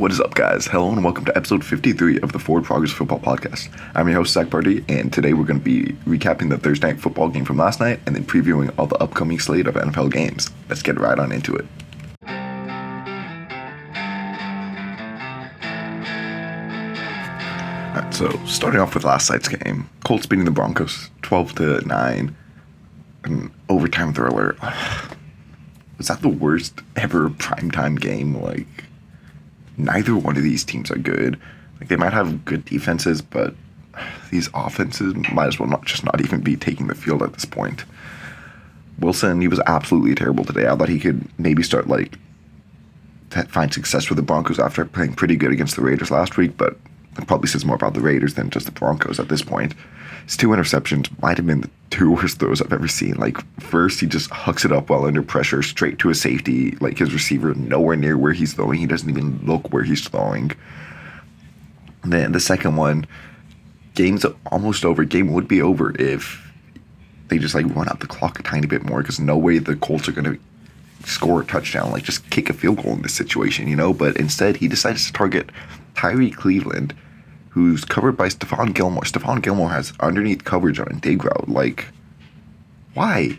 What is up, guys? Hello, and welcome to episode 53 of the Forward Progress Football Podcast. I'm your host, Zac Pardi, and today we're going to be recapping the Thursday night football game from last night and then previewing all the upcoming slate of NFL games. Let's get right on into it. So starting off with last night's game, Colts beating the Broncos 12 to 9, an overtime thriller. Was that the worst ever primetime game? Like, neither one of these teams are good. Like they might have good defenses, but these offenses might as well not just not even be taking the field at this point. Wilson, he was absolutely terrible today. I thought he could maybe start like find success with the Broncos after playing pretty good against the Raiders last week, but it probably says more about the Raiders than just the Broncos at this point. His two interceptions might have been the two worst throws I've ever seen. Like first, he just hucks it up while under pressure, straight to a safety. Like his receiver nowhere near where he's throwing. He doesn't even look where he's throwing. And then the second one, game's almost over. Game would be over if they just like run out the clock a tiny bit more. Because no way the Colts are gonna score a touchdown. Like just kick a field goal in this situation, you know. But instead, he decides to target Tyrie Cleveland who's covered by Stephon Gilmore. Stephon Gilmore has underneath coverage on dig. Like, why?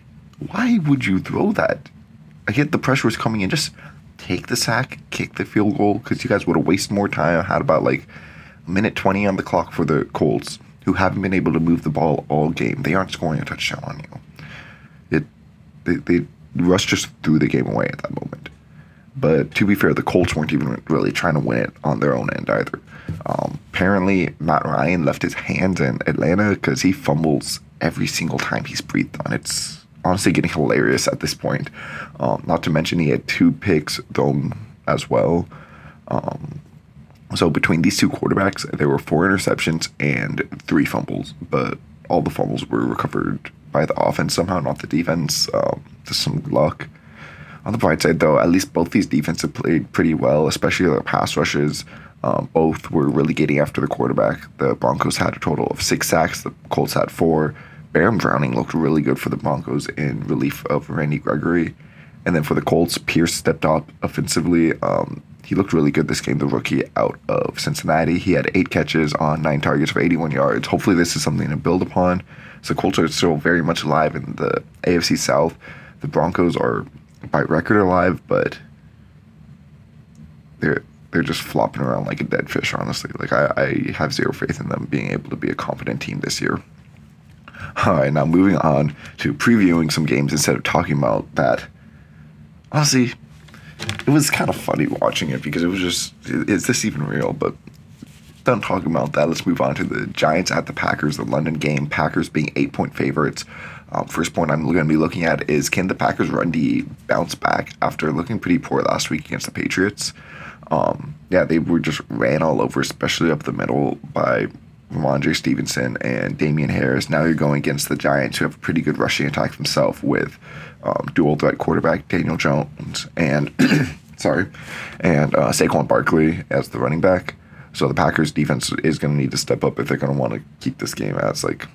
Why would you throw that? I get the pressure was coming in. Just take the sack, kick the field goal, because you guys would have wasted more time. I had about like a minute 20 on the clock for the Colts, who haven't been able to move the ball all game. They aren't scoring a touchdown on you. It, they, they Russ just threw the game away at that moment. But to be fair, the Colts weren't even really trying to win it on their own end either. Um, apparently, Matt Ryan left his hands in Atlanta because he fumbles every single time he's breathed on. It's honestly getting hilarious at this point. Um, not to mention, he had two picks thrown as well. Um, so between these two quarterbacks, there were four interceptions and three fumbles, but all the fumbles were recovered by the offense somehow, not the defense. Um, just some luck. On the bright side, though, at least both these defenses played pretty well, especially their pass rushes. Um, both were really getting after the quarterback. The Broncos had a total of six sacks. The Colts had four. Baron Browning looked really good for the Broncos in relief of Randy Gregory. And then for the Colts, Pierce stepped up offensively. Um, he looked really good this game, the rookie out of Cincinnati. He had eight catches on nine targets for 81 yards. Hopefully, this is something to build upon. So, Colts are still very much alive in the AFC South. The Broncos are by record alive, but they're they're just flopping around like a dead fish. Honestly, like I, I have zero faith in them being able to be a competent team this year. All right, now moving on to previewing some games instead of talking about that. Honestly, it was kind of funny watching it because it was just, is this even real? But done talking about that. Let's move on to the Giants at the Packers, the London game. Packers being eight point favorites. Um, first point I'm going to be looking at is can the Packers run D bounce back after looking pretty poor last week against the Patriots? Um, yeah, they were just ran all over, especially up the middle by Rhamondre Stevenson and Damien Harris. Now you're going against the Giants, who have a pretty good rushing attack themselves with um, dual threat quarterback Daniel Jones and sorry, and uh, Saquon Barkley as the running back. So the Packers defense is going to need to step up if they're going to want to keep this game as like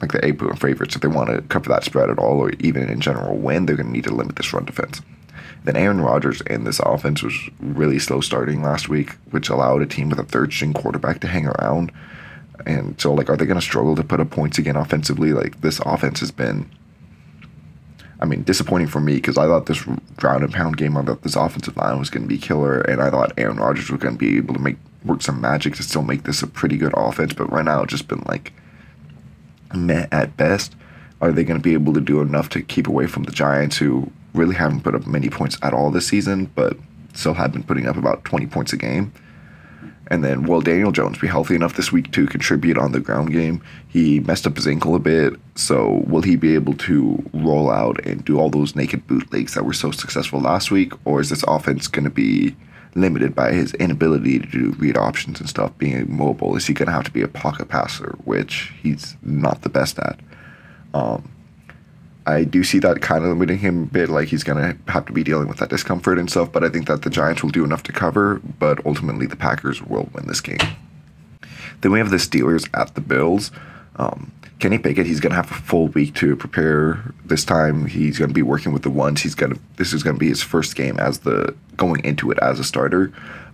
like the eight point favorites. If they want to cover that spread at all, or even in general win, they're going to need to limit this run defense. Then Aaron Rodgers and this offense was really slow starting last week, which allowed a team with a third string quarterback to hang around. And so, like, are they going to struggle to put up points again offensively? Like, this offense has been, I mean, disappointing for me because I thought this ground and pound game, I thought this offensive line was going to be killer, and I thought Aaron Rodgers was going to be able to make work some magic to still make this a pretty good offense. But right now, it's just been like meh at best. Are they going to be able to do enough to keep away from the Giants, who really haven't put up many points at all this season, but still have been putting up about 20 points a game? And then, will Daniel Jones be healthy enough this week to contribute on the ground game? He messed up his ankle a bit, so will he be able to roll out and do all those naked bootlegs that were so successful last week? Or is this offense going to be limited by his inability to do read options and stuff, being mobile? Is he going to have to be a pocket passer, which he's not the best at? Um, I do see that kind of limiting him a bit, like he's going to have to be dealing with that discomfort and stuff, but I think that the Giants will do enough to cover, but ultimately the Packers will win this game. Then we have the Steelers at the Bills. Um, Kenny Pickett, he's going to have a full week to prepare. This time, he's going to be working with the ones. He's going to. This is going to be his first game as the going into it as a starter.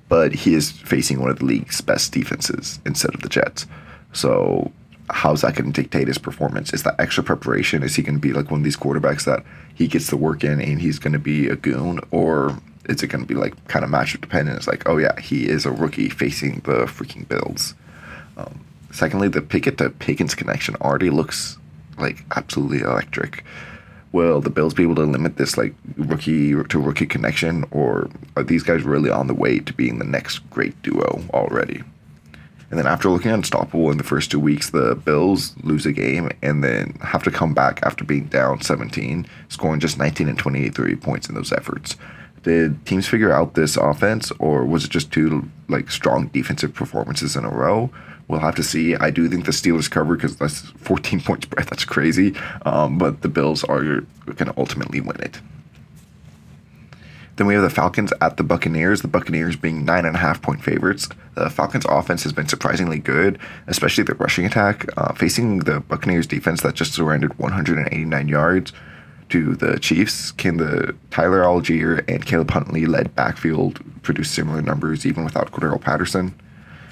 but he is facing one of the league's best defenses instead of the Jets. So how's that going to dictate his performance? Is that extra preparation? Is he going to be like one of these quarterbacks that he gets the work in and he's going to be a goon, or is it going to be like kind of matchup dependent? It's like, oh yeah, he is a rookie facing the freaking Bills. Um, secondly, the Pickett to Pickens connection already looks like absolutely electric. Will the Bills be able to limit this like rookie to rookie connection, or are these guys really on the way to being the next great duo already? And then after looking unstoppable in the first two weeks, the Bills lose a game and then have to come back after being down 17, scoring just 19 and 23 points in those efforts. Did teams figure out this offense, or was it just two like strong defensive performances in a row? We'll have to see. I do think the Steelers cover because that's 14 point spread. That's crazy. Um, but the Bills are going to ultimately win it. Then we have the Falcons at the Buccaneers, the Buccaneers being nine and a half point favorites. The Falcons' offense has been surprisingly good, especially the rushing attack, uh, facing the Buccaneers' defense that just surrendered 189 yards to the Chiefs. Can the Tyler Allgeier and Caleb Huntley led backfield produce similar numbers even without Cordarrelle Patterson?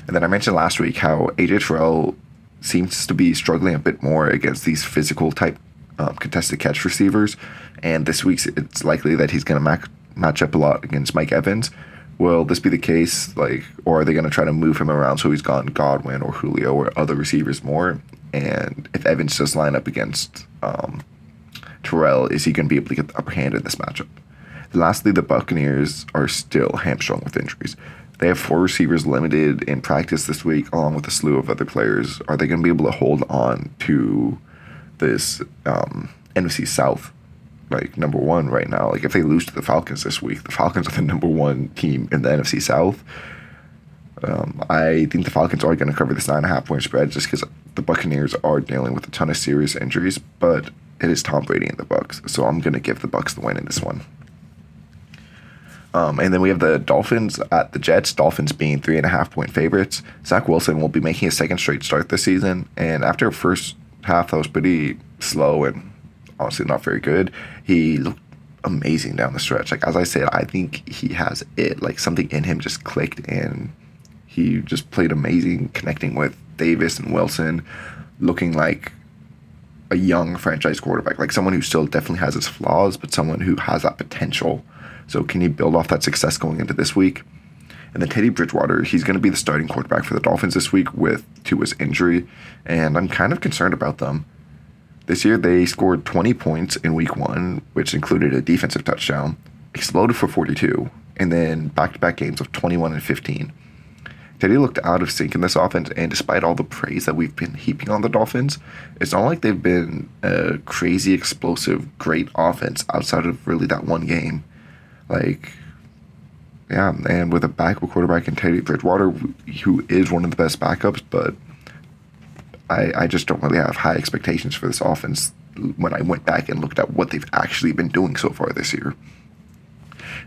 And then I mentioned last week how AJ Terrell seems to be struggling a bit more against these physical type um, contested catch receivers. And this week it's likely that he's going to match match up a lot against Mike Evans. Will this be the case? Like, or are they going to try to move him around so he's gone Godwin or Julio or other receivers more? And if Evans does line up against um, Terrell, is he going to be able to get the upper hand in this matchup? Lastly, the Buccaneers are still hamstrung with injuries. They have four receivers limited in practice this week, along with a slew of other players. Are they going to be able to hold on to this um, NFC South like number one right now. Like if they lose to the Falcons this week, the Falcons are the number one team in the NFC South. Um, I think the Falcons are going to cover this nine and a half point spread just because the Buccaneers are dealing with a ton of serious injuries, but it is Tom Brady and the Bucs, so I'm going to give the Bucs the win in this one. Um, and then we have the Dolphins at the Jets. Dolphins being three and a half point favorites. Zach Wilson will be making a second straight start this season, and after a first half that was pretty slow and honestly not very good. He looked amazing down the stretch. Like as I said, I think he has it. Like something in him just clicked, and he just played amazing, connecting with Davis and Wilson, looking like a young franchise quarterback, like someone who still definitely has his flaws, but someone who has that potential. So can he build off that success going into this week? And then Teddy Bridgewater, he's going to be the starting quarterback for the Dolphins this week with Tua's injury, and I'm kind of concerned about them. This year, they scored 20 points in week one, which included a defensive touchdown, exploded for 42, and then back to back games of 21 and 15. Teddy looked out of sync in this offense, and despite all the praise that we've been heaping on the Dolphins, it's not like they've been a crazy, explosive, great offense outside of really that one game. Like, yeah, and with a backup quarterback in Teddy Bridgewater, who is one of the best backups, but I, I just don't really have high expectations for this offense when I went back and looked at what they've actually been doing so far this year.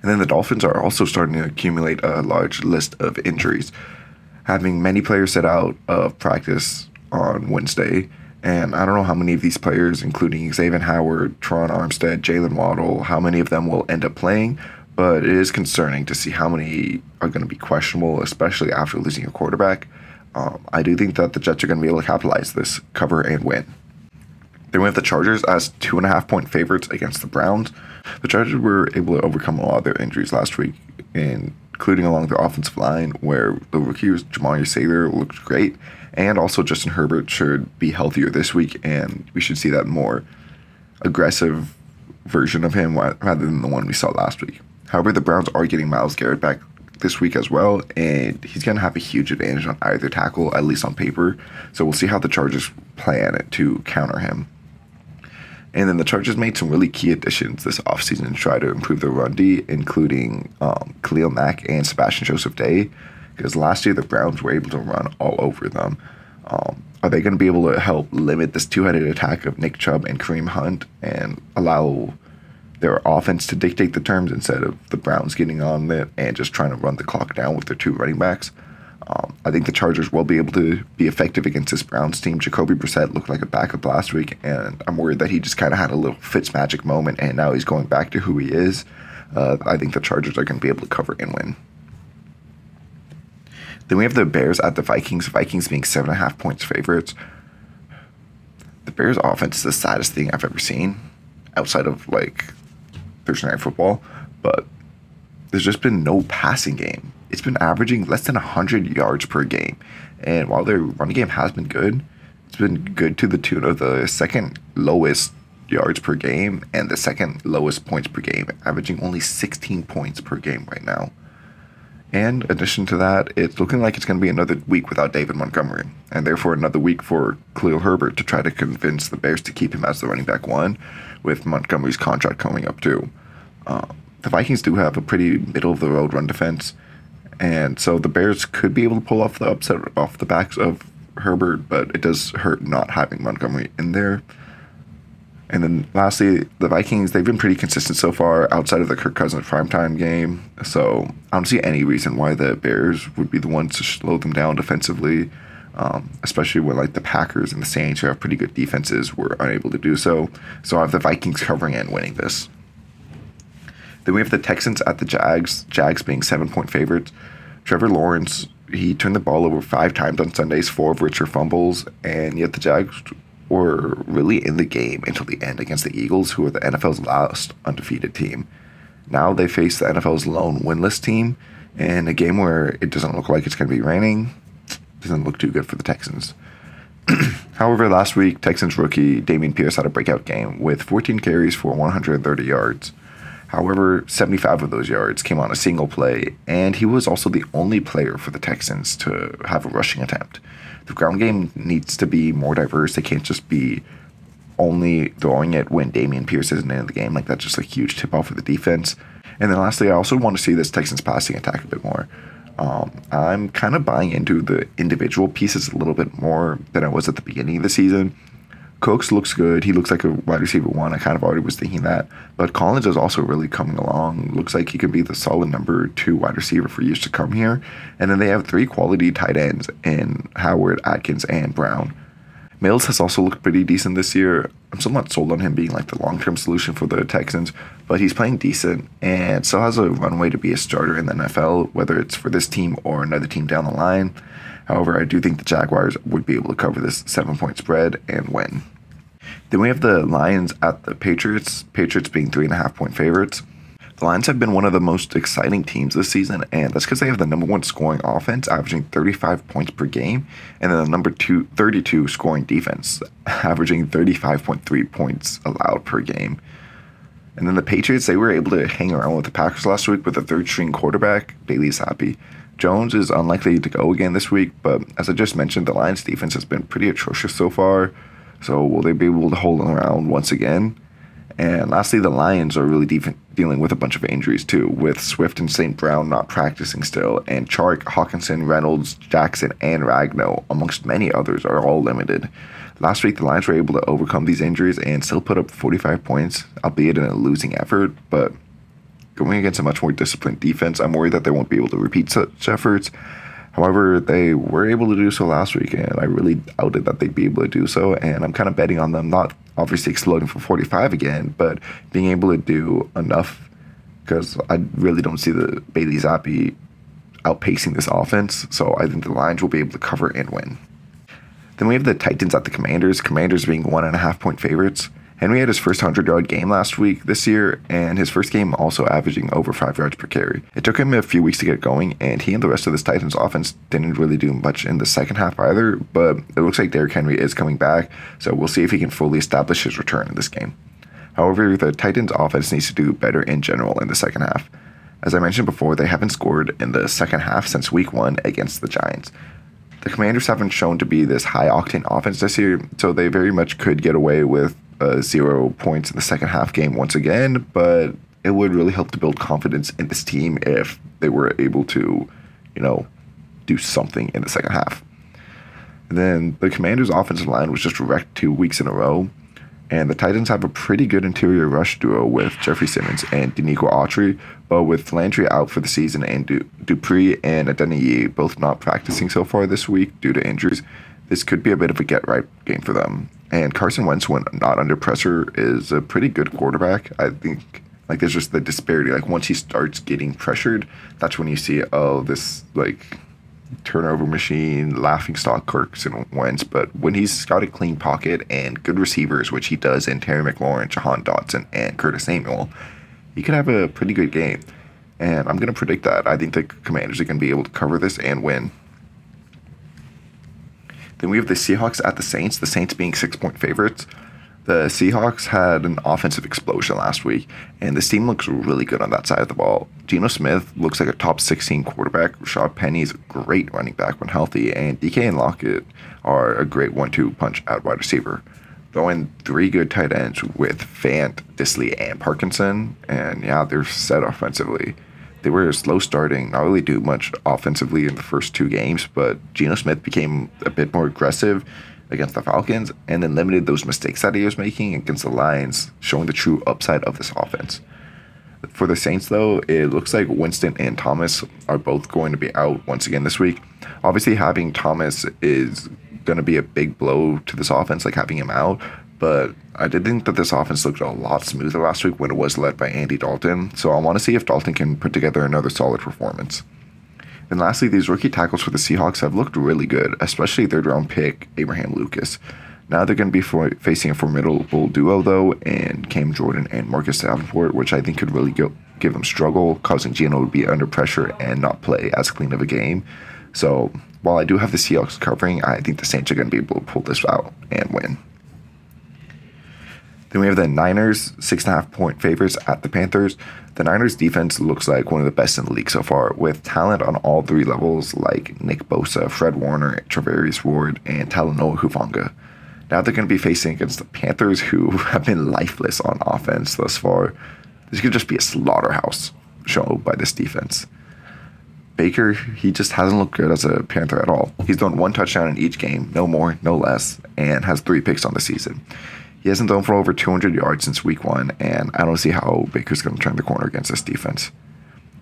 And then the Dolphins are also starting to accumulate a large list of injuries, having many players set out of practice on Wednesday. And I don't know how many of these players, including Xavier Howard, Terron Armstead, Jaylen Waddle, how many of them will end up playing. But it is concerning to see how many are going to be questionable, especially after losing a quarterback. Um, I do think that the Jets are going to be able to capitalize this, cover, and win. Then we have the Chargers as two and a half point favorites against the Browns. The Chargers were able to overcome a lot of their injuries last week, including along the offensive line, where the rookie Jamaree Salyer looked great, and also Justin Herbert should be healthier this week, and we should see that more aggressive version of him rather than the one we saw last week. However, the Browns are getting Myles Garrett back this week as well, and he's going to have a huge advantage on either tackle, at least on paper. So we'll see how the Chargers plan it to counter him. And then the Chargers made some really key additions this offseason to try to improve their run D, including um, Khalil Mack and Sebastian Joseph Day, because last year the Browns were able to run all over them. Um, are they going to be able to help limit this two headed attack of Nick Chubb and Kareem Hunt and allow their offense to dictate the terms instead of the Browns getting on it and just trying to run the clock down with their two running backs. Um, I think the Chargers will be able to be effective against this Browns team. Jacoby Brissett looked like a backup last week, and I'm worried that he just kind of had a little Fitz magic moment, and now he's going back to who he is. Uh, I think the Chargers are going to be able to cover and win. Then we have the Bears at the Vikings. Vikings being seven and a half points favorites. The Bears offense is the saddest thing I've ever seen outside of like Thursday night football, but there's just been no passing game. It's been averaging less than 100 yards per game. And while their running game has been good, it's been good to the tune of the second lowest yards per game and the second lowest points per game, averaging only 16 points per game right now. And addition to that, it's looking like it's going to be another week without David Montgomery, and therefore another week for Khalil Herbert to try to convince the Bears to keep him as the running back one, with Montgomery's contract coming up too. Uh, the Vikings do have a pretty middle of the road run defense, and so the Bears could be able to pull off the upset off the backs of Herbert, but it does hurt not having Montgomery in there. And then lastly, the Vikings, they've been pretty consistent so far outside of the Kirk Cousins primetime game. So I don't see any reason why the Bears would be the ones to slow them down defensively, um, especially when like the Packers and the Saints, who have pretty good defenses, were unable to do so. So I have the Vikings covering and winning this. Then we have the Texans at the Jags, Jags being seven point favorites. Trevor Lawrence, he turned the ball over five times on Sundays, four of which are fumbles, and yet the Jags were really in the game until the end against the Eagles, who are the NFL's last undefeated team. Now they face the NFL's lone winless team in a game where it doesn't look like it's going to be raining. Doesn't look too good for the Texans. However, last week, Texans rookie Dameon Pierce had a breakout game with 14 carries for 130 yards. However, 75 of those yards came on a single play, and he was also the only player for the Texans to have a rushing attempt the ground game needs to be more diverse. They can't just be only throwing it when Dameon Pierce isn't in the game. Like that's just a huge tip off for the defense. And then lastly, I also want to see this Texans passing attack a bit more. Um, I'm kind of buying into the individual pieces a little bit more than I was at the beginning of the season. Cooks looks good. He looks like a wide receiver one. I kind of already was thinking that. But Collins is also really coming along. Looks like he could be the solid number two wide receiver for years to come here. And then they have three quality tight ends in Howard, Atkins, and Brown. Mills has also looked pretty decent this year. I'm still not sold on him being like the long term solution for the Texans, but he's playing decent and still has a runway to be a starter in the NFL, whether it's for this team or another team down the line. However, I do think the Jaguars would be able to cover this seven point spread and win. Then we have the Lions at the Patriots, Patriots being three and a half point favorites. The Lions have been one of the most exciting teams this season, and that's because they have the number one scoring offense, averaging 35 points per game, and then the number two, 32 scoring defense, averaging 35.3 points allowed per game. And then the Patriots, they were able to hang around with the Packers last week with a third string quarterback, Bailey Zappe. Jones is unlikely to go again this week, but as I just mentioned, the Lions defense has been pretty atrocious so far. So will they be able to hold them around once again? And lastly, the Lions are really de- dealing with a bunch of injuries too, with Swift and St. Brown not practicing still, and Chark, Hockenson, Reynolds, Jackson, and Ragnow, amongst many others, are all limited. Last week, the Lions were able to overcome these injuries and still put up 45 points, albeit in a losing effort, but going against a much more disciplined defense, I'm worried that they won't be able to repeat such efforts. However, they were able to do so last week, and I really doubted that they'd be able to do so. And I'm kind of betting on them not obviously exploding for 45 again, but being able to do enough because I really don't see the Bailey Zappe outpacing this offense. So I think the Lions will be able to cover and win. Then we have the Titans at the Commanders. Commanders being one and a half point favorites. Henry had his first 100 yard game last week this year, and his first game also averaging over 5 yards per carry. It took him a few weeks to get going, and he and the rest of this Titans offense didn't really do much in the second half either, but it looks like Derrick Henry is coming back, so we'll see if he can fully establish his return in this game. However, the Titans offense needs to do better in general in the second half. As I mentioned before, they haven't scored in the second half since week one against the Giants. The Commanders haven't shown to be this high octane offense this year, so they very much could get away with uh, zero points in the second half game once again, but it would really help to build confidence in this team if they were able to, you know, do something in the second half. And then the Commanders' offensive line was just wrecked two weeks in a row. And the Titans have a pretty good interior rush duo with Jeffrey Simmons and Denico Autry, but with Landry out for the season and du- Dupree and Adeniyi both not practicing so far this week due to injuries, this could be a bit of a get right game for them. And Carson Wentz, when not under pressure, is a pretty good quarterback. I think like there's just the disparity. Like once he starts getting pressured, that's when you see oh this like turnover machine, laughing stock Carson Wentz, but when he's got a clean pocket and good receivers, which he does in Terry McLaurin, Jahan Dotson, and Curtis Samuel, he could have a pretty good game. And I'm to predict that. I think the Commanders are to be able to cover this and win. Then we have the Seahawks at the Saints, the Saints being six point favorites. The Seahawks had an offensive explosion last week, and this team looks really good on that side of the ball. Geno Smith looks like a top 16 quarterback. Rashad Penny is a great running back when healthy, and DK and Lockett are a great one two punch at wide receiver. Throwing three good tight ends with Fant, Dissly, and Parkinson, and yeah, they're set offensively. They were slow starting, not really do much offensively in the first two games, but Geno Smith became a bit more aggressive against the Falcons and then limited those mistakes that he was making against the Lions, showing the true upside of this offense. For the Saints, though, it looks like Winston and Thomas are both going to be out once again this week. Obviously, having Thomas is going to be a big blow to this offense, like having him out. But I did think that this offense looked a lot smoother last week when it was led by Andy Dalton. So I want to see if Dalton can put together another solid performance. And lastly, these rookie tackles for the Seahawks have looked really good, especially third round pick Abraham Lucas. Now they're going to be for, facing a formidable duo, though, and Cam Jordan and Marcus Davenport, which I think could really go, give them struggle, causing Geno to be under pressure and not play as clean of a game. So while I do have the Seahawks covering, I think the Saints are going to be able to pull this out and win. Then we have the Niners, six and a half point favorites at the Panthers. The Niners defense looks like one of the best in the league so far, with talent on all three levels like Nick Bosa, Fred Warner, Charvarius Ward, and Talanoa Hufanga. Now they're going to be facing against the Panthers, who have been lifeless on offense thus far. This could just be a slaughterhouse show by this defense. Baker, he just hasn't looked good as a Panther at all. He's thrown one touchdown in each game, no more, no less, and has three picks on the season. He hasn't thrown for over 200 yards since week one, and I don't see how Baker's going to turn the corner against this defense.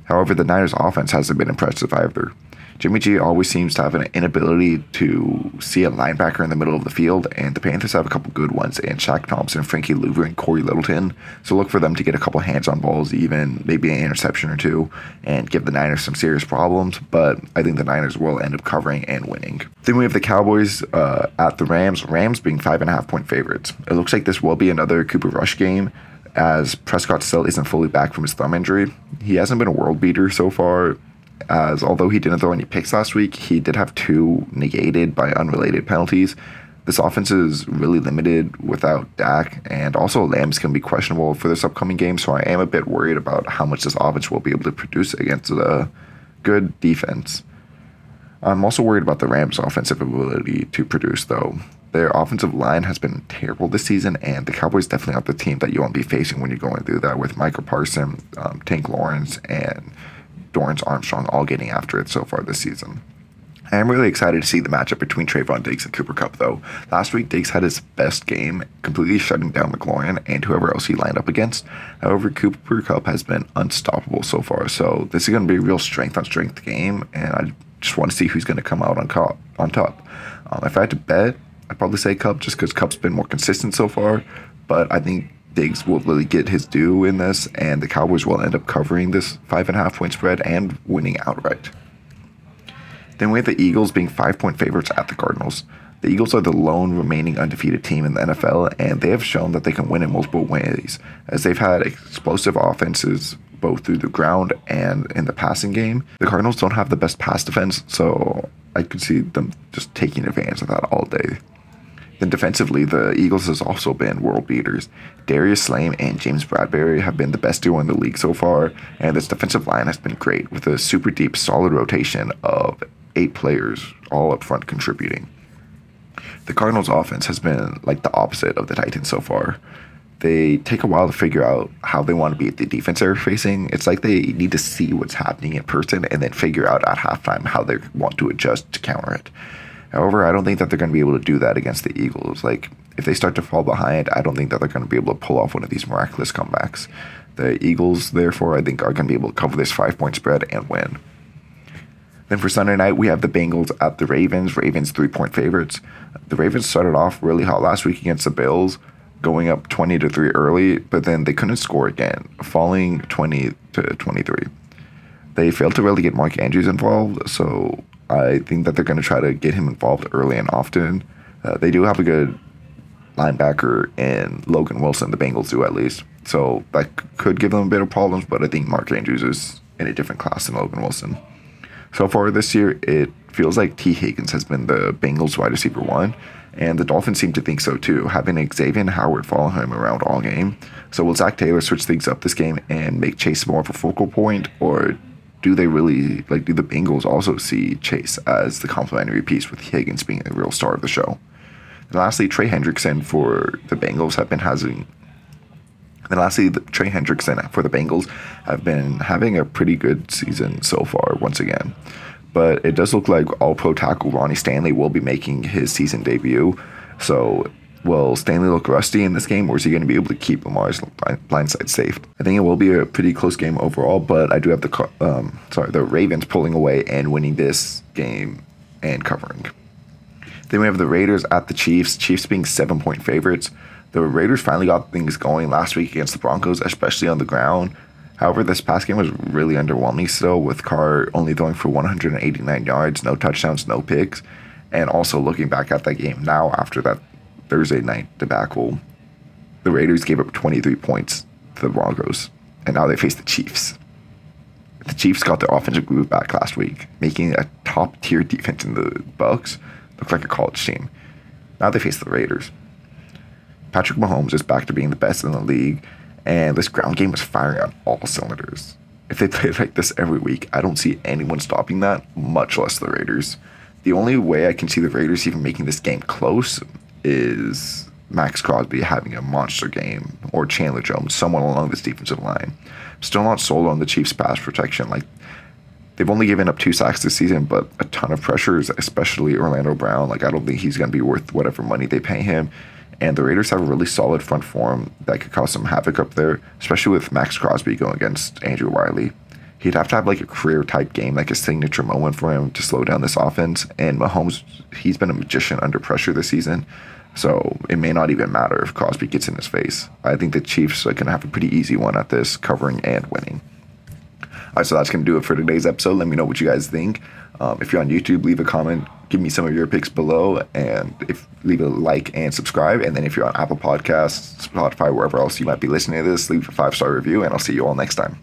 However, the Niners' offense hasn't been impressive either. Jimmy G always seems to have an inability to see a linebacker in the middle of the field, and the Panthers have a couple good ones in Shaq Thompson, Frankie Luvu, and Cory Littleton. So look for them to get a couple hands on balls, even maybe an interception or two, and give the Niners some serious problems. But I think the Niners will end up covering and winning. Then we have the Cowboys uh, at the Rams. Rams being five and a half point favorites. It looks like this will be another Cooper Rush game as Prescott still isn't fully back from his thumb injury. He hasn't been a world beater so far, as although he didn't throw any picks last week, he did have two negated by unrelated penalties. This offense is really limited without Dak, and also Lamb's can be questionable for this upcoming game, so I am a bit worried about how much this offense will be able to produce against a good defense. I'm also worried about the Rams' offensive ability to produce, though. Their offensive line has been terrible this season, and the Cowboys definitely aren't the team that you want to be facing when you're going through that with Micah Parson, um, Tank Lawrence, and Dorance Armstrong all getting after it so far this season. I am really excited to see the matchup between Trevon Diggs and Cooper Kupp, though. Last week, Diggs had his best game, completely shutting down McLaurin and whoever else he lined up against. However, Cooper Kupp has been unstoppable so far, so this is going to be a real strength on strength game, and I just want to see who's going to come out on, co- on top. Um, if I had to bet, I'd probably say Kupp just because Kupp's been more consistent so far, but I think Diggs will really get his due in this, and the Cowboys will end up covering this five and a half point spread and winning outright. Then we have the Eagles being five point favorites at the Cardinals. The Eagles are the lone remaining undefeated team in the NFL, and they have shown that they can win in multiple ways, as they've had explosive offenses both through the ground and in the passing game. The Cardinals don't have the best pass defense, so I could see them just taking advantage of that all day. Then defensively, the Eagles has also been world beaters. Darius Slayton and James Bradberry have been the best duo in the league so far, and this defensive line has been great with a super deep, solid rotation of eight players all up front contributing. The Cardinals' offense has been like the opposite of the Titans so far. They take a while to figure out how they want to beat the defense they're facing. It's like they need to see what's happening in person and then figure out at halftime how they want to adjust to counter it. However, I don't think that they're going to be able to do that against the Eagles. Like, if they start to fall behind, I don't think that they're going to be able to pull off one of these miraculous comebacks. The Eagles, therefore, I think are going to be able to cover this five point spread and win. Then for Sunday night, we have the Bengals at the Ravens. Ravens three point favorites. The Ravens started off really hot last week against the Bills, going up 20 to 3 early, but then they couldn't score again, falling 20 to 23. They failed to really get Mark Andrews involved, so I think that they're going to try to get him involved early and often. Uh, they do have a good linebacker in Logan Wilson, the Bengals do at least. So that could give them a bit of problems, but I think Mark Andrews is in a different class than Logan Wilson. So far this year, it feels like Tee Higgins has been the Bengals wide receiver one, and the Dolphins seem to think so too, having Xavier Howard follow him around all game. So will Zac Taylor switch things up this game and make Chase more of a focal point, or do they really like do the Bengals also see Chase as the complementary piece with Higgins being the real star of the show? And lastly, Trey Hendrickson for the Bengals have been having. And lastly, the, Trey Hendrickson for the Bengals have been having a pretty good season so far once again. But it does look like All Pro tackle Ronnie Stanley will be making his season debut. So will Stanley look rusty in this game, or is he going to be able to keep Lamar's blindside safe? I think it will be a pretty close game overall, but I do have the um, sorry the Ravens pulling away and winning this game and covering. Then we have the Raiders at the Chiefs. Chiefs being seven point favorites. The Raiders finally got things going last week against the Broncos, especially on the ground. However, this past game was really underwhelming still, with Carr only throwing for 189 yards, no touchdowns, no picks. And also looking back at that game now after that Thursday night debacle, the Raiders gave up 23 points to the Broncos, and now they face the Chiefs. The Chiefs got their offensive groove back last week, making a top tier defense in the Bucs look like a college team. Now they face the Raiders. Patrick Mahomes is back to being the best in the league, and this ground game is firing on all cylinders. If they play like this every week, I don't see anyone stopping that, much less the Raiders. The only way I can see the Raiders even making this game close is Maxx Crosby having a monster game or Chandler Jones, someone along this defensive line. Still not sold on the Chiefs' pass protection. Like they've only given up two sacks this season, but a ton of pressures, especially Orlando Brown. Like I don't think he's going to be worth whatever money they pay him. And the Raiders have a really solid front form that could cause some havoc up there, especially with Maxx Crosby going against Andrew Wylie. He'd have to have like a career type game, like a signature moment for him to slow down this offense. And Mahomes, he's been a magician under pressure this season. So it may not even matter if Crosby gets in his face. I think the Chiefs are going to have a pretty easy one at this, covering and winning. All right, so that's going to do it for today's episode. Let me know what you guys think. Um, if you're on YouTube, leave a comment. Give me some of your picks below, and if leave a like and subscribe. And then if you're on Apple Podcasts, Spotify, wherever else you might be listening to this, leave a five star review, and I'll see you all next time.